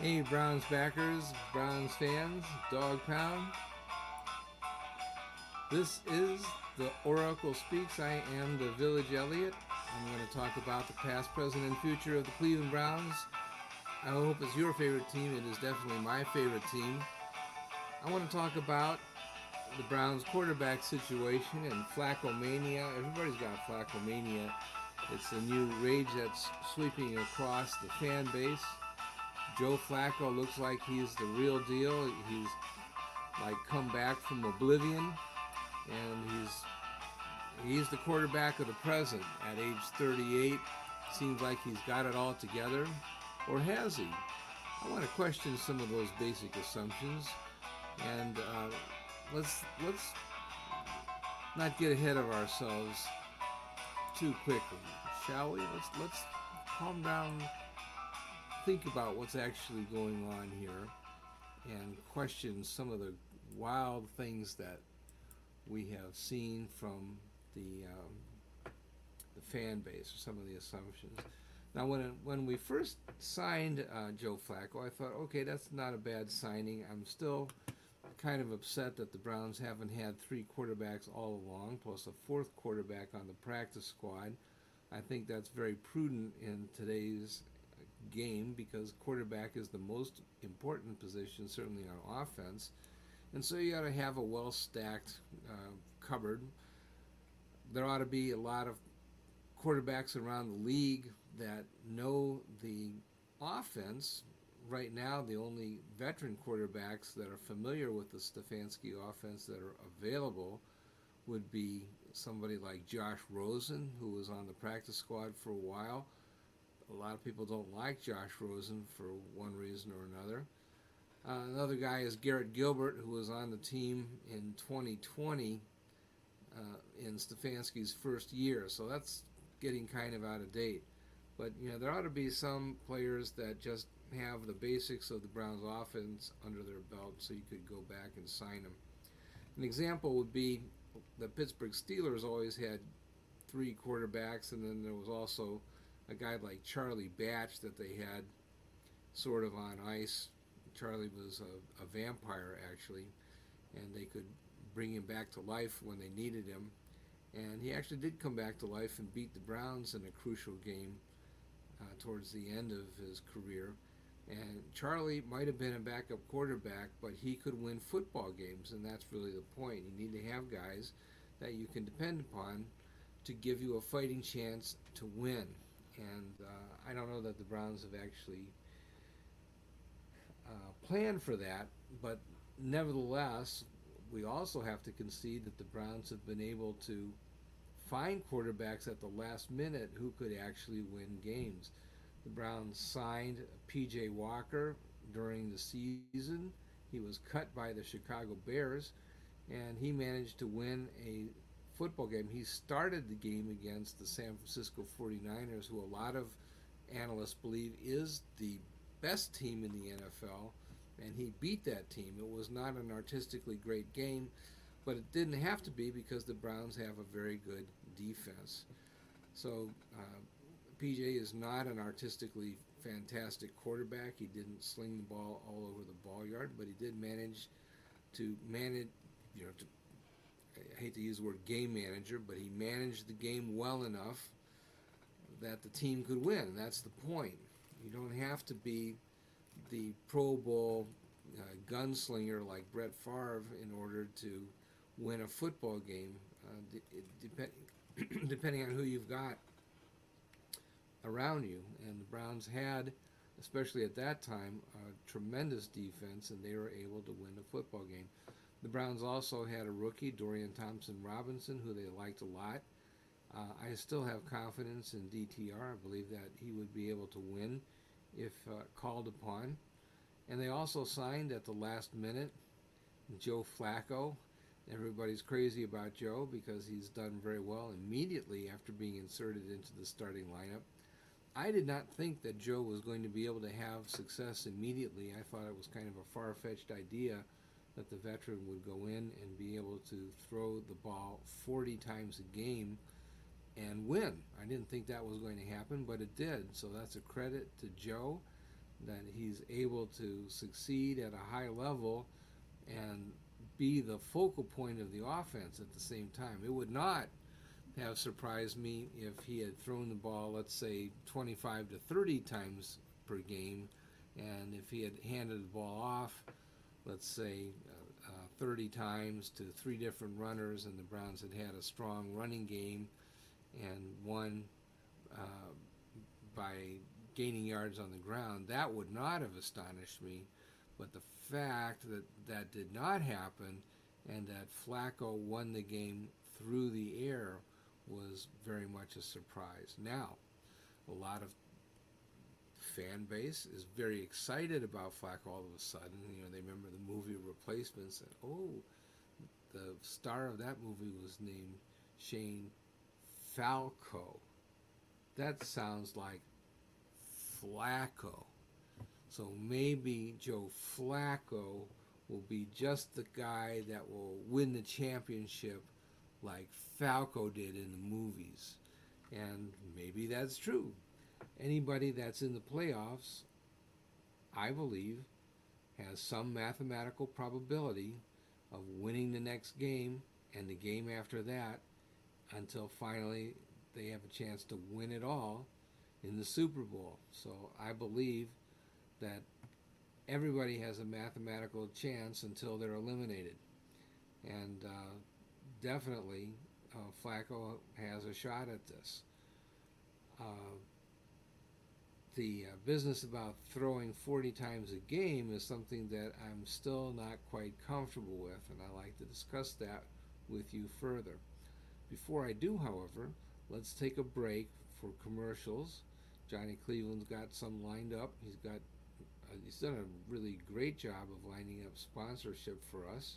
Hey, Browns backers, Browns fans, Dog Pound. This is the Oracle Speaks. I am the Village Elliot. I'm going to talk about the past, present, and future of the Cleveland Browns. I hope it's your favorite team. It is definitely my favorite team. I want to talk about the Browns quarterback situation and Flacco. Everybody's got Flacco. It's a new rage that's sweeping across the fan base. Joe Flacco looks like he's the real deal. He's like come back from oblivion, and he's he's the quarterback of the present at age 38. Seems like he's got it all together, or has he? I want to question some of those basic assumptions, and uh, let's let's not get ahead of ourselves too quickly, shall we? Let's let's calm down think about what's actually going on here and question some of the wild things that we have seen from the um, the fan base or some of the assumptions. Now, when when we first signed uh, Joe Flacco, I thought, okay, that's not a bad signing. I'm still kind of upset that the Browns haven't had three quarterbacks all along, plus a fourth quarterback on the practice squad. I think that's very prudent in today's game because quarterback is the most important position, certainly on offense. And so you got to have a well stacked uh, cupboard. There ought to be a lot of quarterbacks around the league that know the offense. Right now, the only veteran quarterbacks that are familiar with the Stefanski offense that are available would be somebody like Josh Rosen, who was on the practice squad for a while a lot of people don't like Josh Rosen for one reason or another. Uh, another guy is Garrett Gilbert, who was on the team in 2020 uh, in Stefanski's first year. So that's getting kind of out of date. But you know there ought to be some players that just have the basics of the Browns' offense under their belt, so you could go back and sign them. An example would be the Pittsburgh Steelers always had three quarterbacks, and then there was also a guy like Charlie Batch that they had sort of on ice. Charlie was a, a vampire actually, and they could bring him back to life when they needed him. And he actually did come back to life and beat the Browns in a crucial game uh, towards the end of his career. And Charlie might have been a backup quarterback, but he could win football games, and that's really the point. You need to have guys that you can depend upon to give you a fighting chance to win and uh, I don't know that the Browns have actually uh, planned for that, but nevertheless, we also have to concede that the Browns have been able to find quarterbacks at the last minute who could actually win games. The Browns signed P.J. Walker during the season. He was cut by the Chicago Bears, and he managed to win a football game. He started the game against the San Francisco 49ers, who a lot of analysts believe is the best team in the NFL, and he beat that team. It was not an artistically great game, but it didn't have to be because the Browns have a very good defense. So uh, PJ is not an artistically fantastic quarterback. He didn't sling the ball all over the ball yard, but he did manage to manage, you know, to I hate to use the word game manager, but he managed the game well enough that the team could win. That's the point. You don't have to be the Pro Bowl uh, gunslinger like Brett Favre in order to win a football game. Uh, depending on who you've got around you, and the Browns had, especially at that time, a tremendous defense, and they were able to win a football game. The Browns also had a rookie, Dorian Thompson Robinson, who they liked a lot. Uh, I still have confidence in DTR. I believe that he would be able to win if uh, called upon. And they also signed at the last minute Joe Flacco. Everybody's crazy about Joe because he's done very well immediately after being inserted into the starting lineup. I did not think that Joe was going to be able to have success immediately. I thought it was kind of a far fetched idea that the veteran would go in and be able to throw the ball 40 times a game and win. I didn't think that was going to happen, but it did. So that's a credit to Joe that he's able to succeed at a high level and be the focal point of the offense at the same time. It would not have surprised me if he had thrown the ball, let's say, 25 to 30 times per game, and if he had handed the ball off, let's say, uh, uh, 30 times to three different runners, and the Browns had had a strong running game and won uh, by gaining yards on the ground, that would not have astonished me. But the fact that that did not happen and that Flacco won the game through the air was very much a surprise. Now, a lot of fan base is very excited about Flacco all of a sudden. You know, they remember the movie Replacements and oh, the star of that movie was named Shane Falco. That sounds like Flacco. So maybe Joe Flacco will be just the guy that will win the championship like Falco did in the movies. And maybe that's true. Anybody that's in the playoffs, I believe, has some mathematical probability of winning the next game and the game after that until finally they have a chance to win it all in the Super Bowl. So I believe that everybody has a mathematical chance until they're eliminated. And uh, definitely, uh, Flacco has a shot at this. Uh, the uh, business about throwing 40 times a game is something that I'm still not quite comfortable with, and I'd like to discuss that with you further. Before I do, however, let's take a break for commercials. Johnny Cleveland's got some lined up. He's got uh, he's done a really great job of lining up sponsorship for us.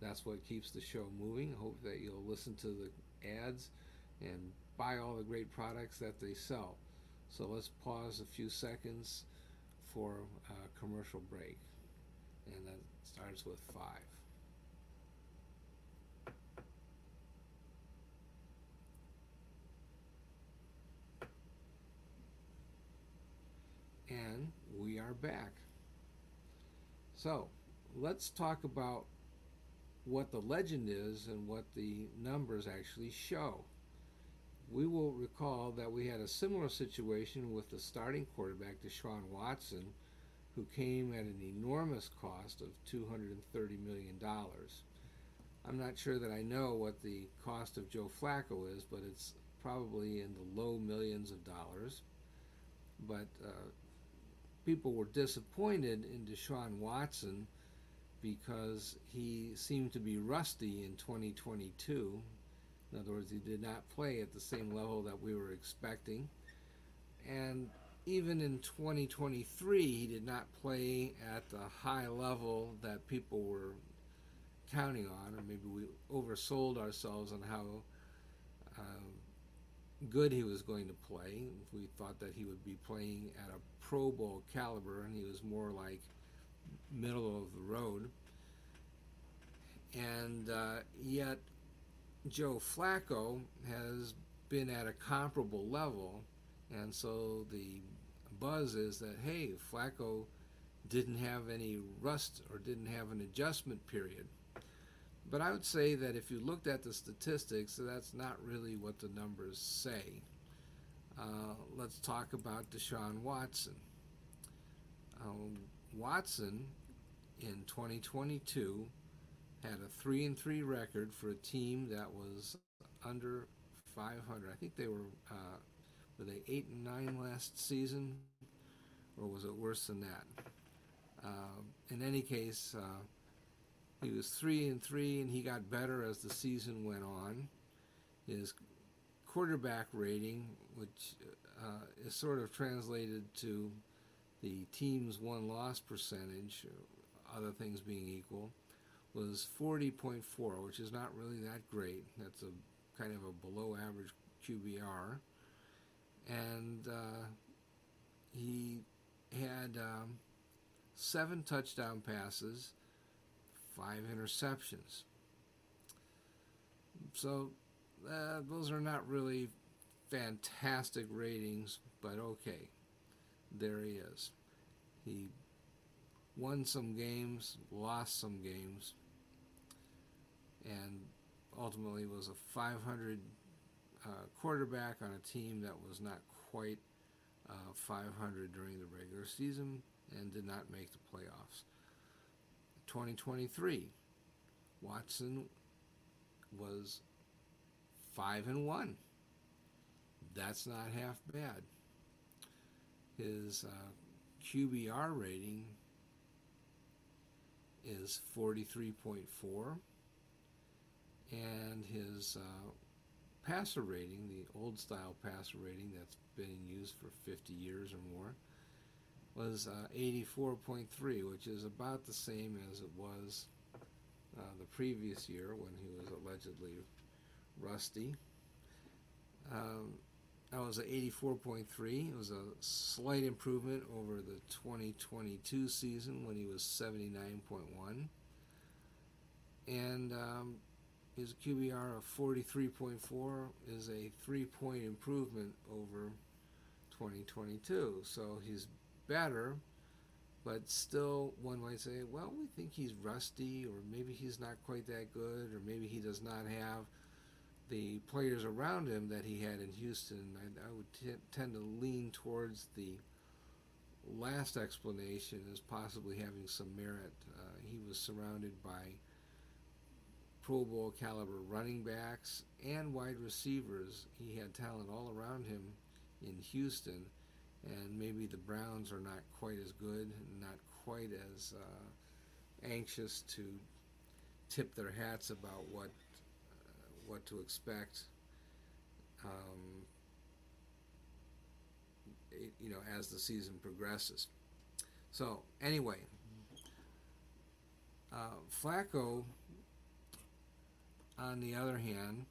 That's what keeps the show moving. I hope that you'll listen to the ads and buy all the great products that they sell. So let's pause a few seconds for a commercial break. And that starts with five. and we are back. So, let's talk about what the legend is and what the numbers actually show. We will recall that we had a similar situation with the starting quarterback, Deshaun Watson, who came at an enormous cost of $230 million. I'm not sure that I know what the cost of Joe Flacco is, but it's probably in the low millions of dollars. But uh, people were disappointed in Deshaun Watson because he seemed to be rusty in 2022. In other words, he did not play at the same level that we were expecting. And even in 2023, he did not play at the high level that people were counting on, or maybe we oversold ourselves on how uh, good he was going to play. We thought that he would be playing at a Pro Bowl caliber, and he was more like middle of the road. And uh, yet, Joe Flacco has been at a comparable level, and so the buzz is that hey, Flacco didn't have any rust or didn't have an adjustment period. But I would say that if you looked at the statistics, that's not really what the numbers say. Uh, let's talk about Deshaun Watson. Um, Watson in 2022 had a three and three record for a team that was under 500. I think they were uh, were they eight and nine last season, or was it worse than that? Uh, in any case, uh, he was three and three, and he got better as the season went on. His quarterback rating, which uh, is sort of translated to the team's won loss percentage, other things being equal, was 40.4, which is not really that great. That's a kind of a below average QBR. And uh, he had um, seven touchdown passes, five interceptions. So uh, those are not really fantastic ratings, but okay. There he is. He won some games, lost some games, and ultimately was a 500 uh, quarterback on a team that was not quite uh, 500 during the regular season and did not make the playoffs. 2023, Watson was 5 and 1. That's not half bad. His uh, QBR rating is 43.4 and his uh, passer rating, the old style passer rating that's been used for 50 years or more, was uh, 84.3, which is about the same as it was uh, the previous year when he was allegedly rusty. Um, that was an 84.3. It was a slight improvement over the 2022 season when he was 79.1. And um, his QBR of 43.4 is a three point improvement over 2022. So he's better, but still, one might say, well, we think he's rusty, or maybe he's not quite that good, or maybe he does not have the players around him that he had in Houston. I, I would t- tend to lean towards the last explanation as possibly having some merit. Uh, he was surrounded by Pro Bowl caliber running backs and wide receivers. He had talent all around him in Houston, and maybe the Browns are not quite as good, not quite as uh, anxious to tip their hats about what uh, what to expect. Um, it, you know, as the season progresses. So anyway, uh, Flacco on the other hand,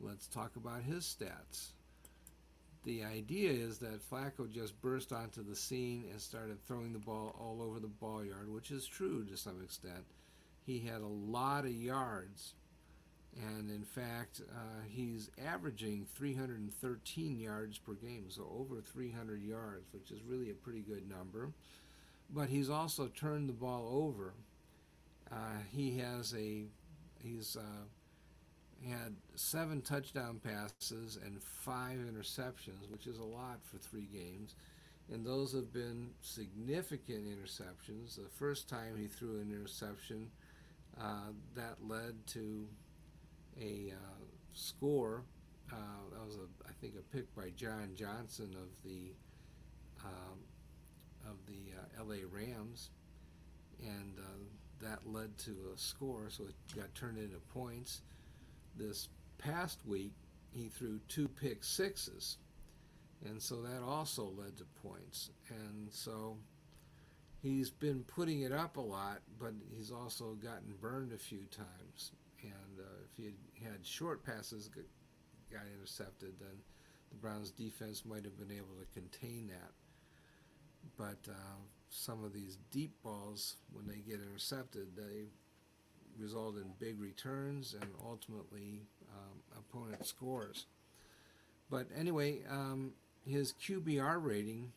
let's talk about his stats. The idea is that Flacco just burst onto the scene and started throwing the ball all over the ball yard, which is true to some extent. He had a lot of yards, and in fact, uh, he's averaging 313 yards per game, so over 300 yards, which is really a pretty good number. But he's also turned the ball over. Uh, he has a He's uh, had seven touchdown passes and five interceptions, which is a lot for three games. And those have been significant interceptions. The first time he threw an interception, uh, that led to a uh, score. Uh, that was, a, I think, a pick by John Johnson of the um, of the uh, L.A. Rams, and uh, that led to a score, so it got turned into points. This past week, he threw two pick sixes, and so that also led to points. And so he's been putting it up a lot, but he's also gotten burned a few times. And uh, if he had, had short passes got intercepted, then the Browns' defense might have been able to contain that. But uh, some of these deep balls, when they get intercepted, they result in big returns and ultimately um, opponent scores. But anyway, um, his QBR rating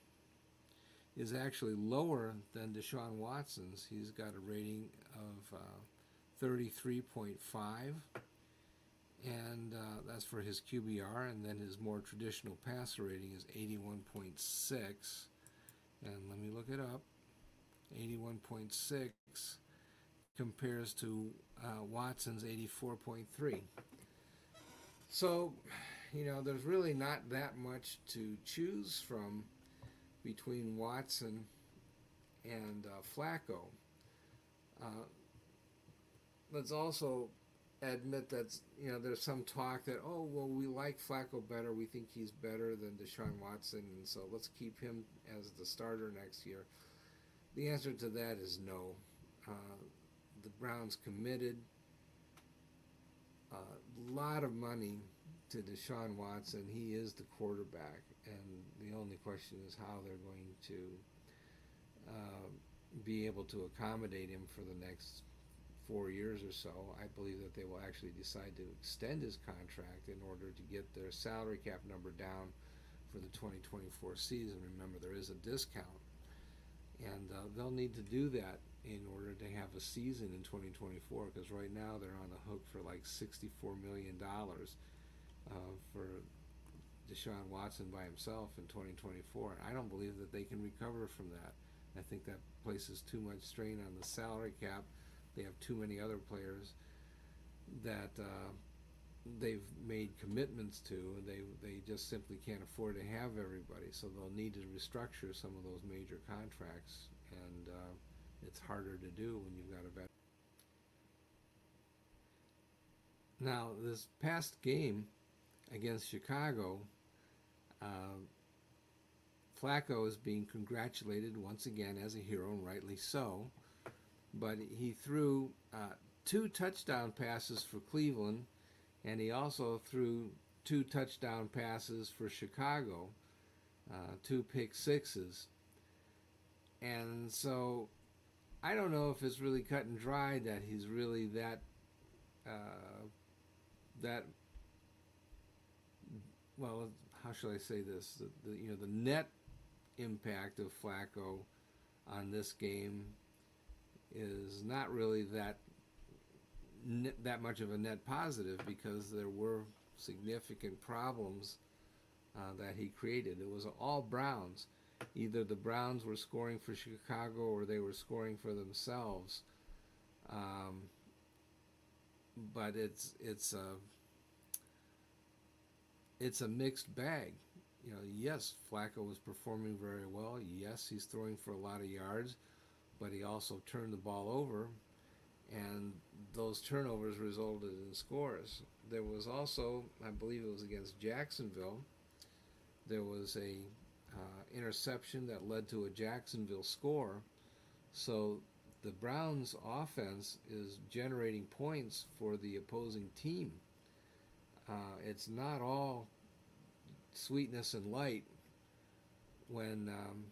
is actually lower than Deshaun Watson's. He's got a rating of uh, 33.5, and uh, that's for his QBR, and then his more traditional passer rating is 81.6. And let me look it up. 81.6 compares to uh, Watson's 84.3. So, you know, there's really not that much to choose from between Watson and uh, Flacco. Uh, let's also admit that you know there's some talk that oh well we like Flacco better we think he's better than Deshaun Watson and so let's keep him as the starter next year. The answer to that is no. Uh, the Browns committed a lot of money to Deshaun Watson. He is the quarterback, and the only question is how they're going to uh, be able to accommodate him for the next four years or so. I believe that they will actually decide to extend his contract in order to get their salary cap number down for the 2024 season. Remember, there is a discount, and uh, they'll need to do that in order to have a season in 2024 because right now they're on the hook for like 64 million dollars uh, for Deshaun Watson by himself in 2024. I don't believe that they can recover from that. I think that places too much strain on the salary cap. They have too many other players that uh, they've made commitments to, and they they just simply can't afford to have everybody. So they'll need to restructure some of those major contracts, and uh, it's harder to do when you've got a better. Now, this past game against Chicago, uh, Flacco is being congratulated once again as a hero, and rightly so. But he threw uh, two touchdown passes for Cleveland, and he also threw two touchdown passes for Chicago, uh, two pick sixes. And so I don't know if it's really cut and dry that he's really that uh, that well how shall I say this the, the, you know the net impact of Flacco on this game is not really that that much of a net positive because there were significant problems uh, that he created. It was all Browns either the Browns were scoring for Chicago or they were scoring for themselves. Um, but it's it's a it's a mixed bag. You know, yes, Flacco was performing very well. Yes, he's throwing for a lot of yards, but he also turned the ball over, and those turnovers resulted in scores. There was also, I believe it was against Jacksonville, there was a uh, interception that led to a Jacksonville score. So the Browns' offense is generating points for the opposing team. Uh, it's not all sweetness and light when um,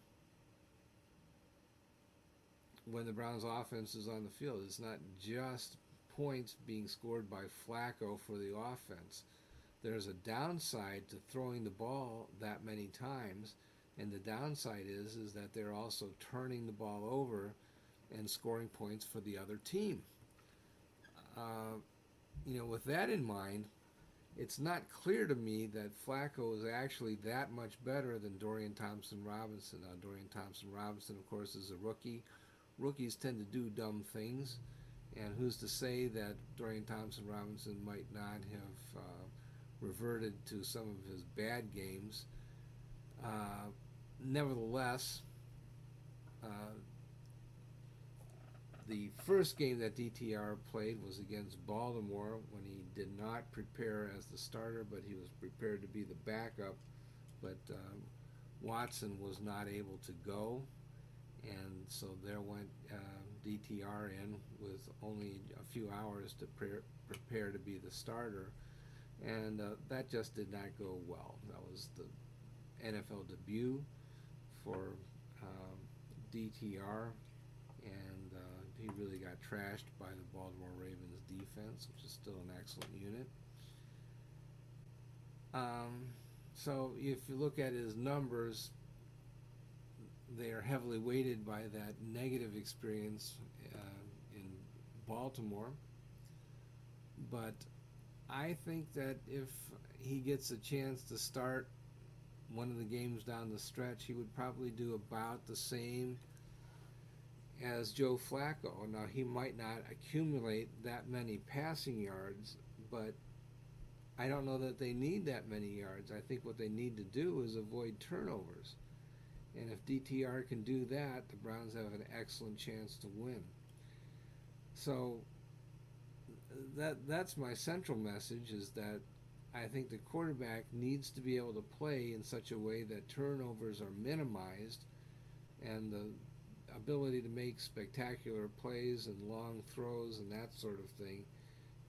when the Browns' offense is on the field. It's not just points being scored by Flacco for the offense. There's a downside to throwing the ball that many times and the downside is is that they're also turning the ball over and scoring points for the other team. Uh, you know, with that in mind, it's not clear to me that Flacco is actually that much better than Dorian Thompson Robinson. Now, Dorian Thompson Robinson, of course, is a rookie. Rookies tend to do dumb things, and who's to say that Dorian Thompson Robinson might not have uh, reverted to some of his bad games? Uh, nevertheless, uh, the first game that DTR played was against Baltimore when he did not prepare as the starter, but he was prepared to be the backup. But uh, Watson was not able to go, and so there went uh, DTR in with only a few hours to pre- prepare to be the starter, and uh, that just did not go well. That was the NFL debut for um, DTR, and uh, he really got trashed by the Baltimore Ravens defense, which is still an excellent unit. Um, so if you look at his numbers, they are heavily weighted by that negative experience uh, in Baltimore. But I think that if he gets a chance to start one of the games down the stretch, he would probably do about the same as Joe Flacco. Now, he might not accumulate that many passing yards, but I don't know that they need that many yards. I think what they need to do is avoid turnovers. And if DTR can do that, the Browns have an excellent chance to win. So that that's my central message is that I think the quarterback needs to be able to play in such a way that turnovers are minimized and the ability to make spectacular plays and long throws and that sort of thing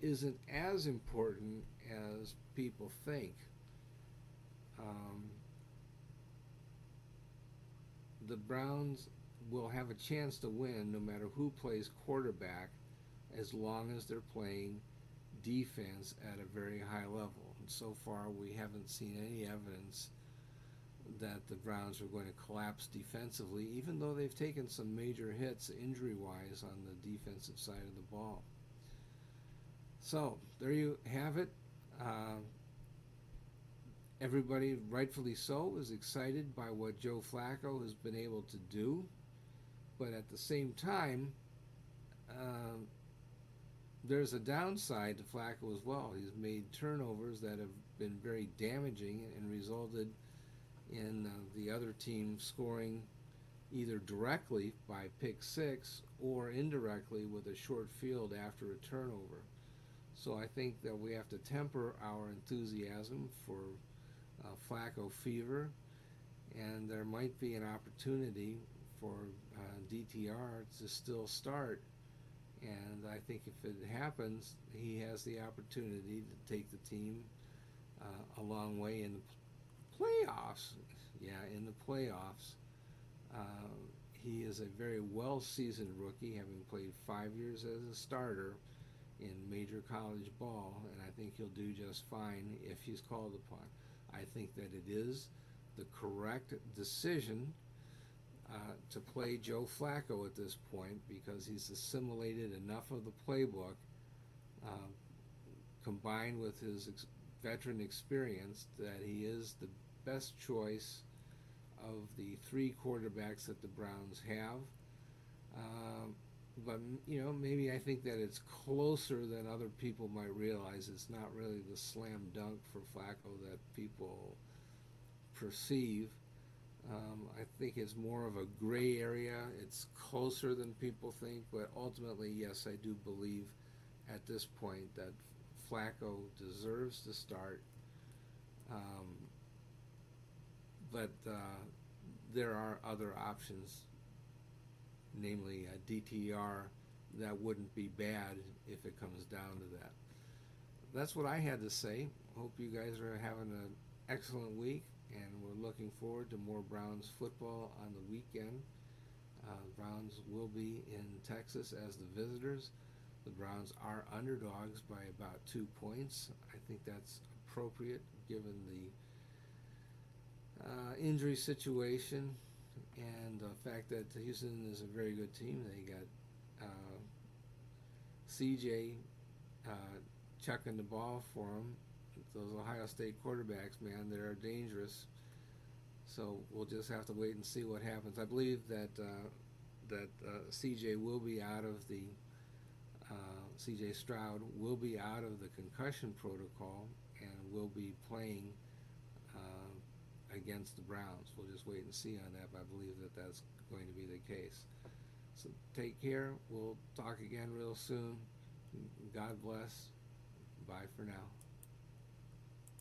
isn't as important as people think. Um, the Browns will have a chance to win no matter who plays quarterback as long as they're playing defense at a very high level. And so far, we haven't seen any evidence that the Browns are going to collapse defensively, even though they've taken some major hits injury wise on the defensive side of the ball. So, there you have it. Uh, everybody, rightfully so, is excited by what Joe Flacco has been able to do. But at the same time, uh, there's a downside to Flacco as well. He's made turnovers that have been very damaging and resulted in uh, the other team scoring either directly by pick six or indirectly with a short field after a turnover. So I think that we have to temper our enthusiasm for uh, Flacco fever, and there might be an opportunity for uh, DTR to still start and I think if it happens, he has the opportunity to take the team uh, a long way in the playoffs. Yeah, in the playoffs. Uh, he is a very well seasoned rookie, having played five years as a starter in major college ball, and I think he'll do just fine if he's called upon. I think that it is the correct decision uh, to play Joe Flacco at this point because he's assimilated enough of the playbook uh, combined with his ex- veteran experience that he is the best choice of the three quarterbacks that the Browns have. Uh, but you know, maybe I think that it's closer than other people might realize. It's not really the slam dunk for Flacco that people perceive. Um, I think it's more of a gray area. It's closer than people think, but ultimately, yes, I do believe at this point that Flacco deserves to start. Um, but uh, there are other options, namely a DTR, that wouldn't be bad if it comes down to that. That's what I had to say. Hope you guys are having an excellent week and we're looking forward to more Browns football on the weekend. Uh, Browns will be in Texas as the visitors. The Browns are underdogs by about two points. I think that's appropriate given the uh, injury situation and the fact that Houston is a very good team. They got uh, CJ uh, chucking the ball for them those Ohio State quarterbacks, man, they're dangerous. So we'll just have to wait and see what happens. I believe that uh, that uh, CJ will be out of the uh, CJ Stroud will be out of the concussion protocol and will be playing against the Browns. We'll just wait and see on that. But I believe that that's going to be the case. So take care. We'll talk again real soon. God bless. Bye for now.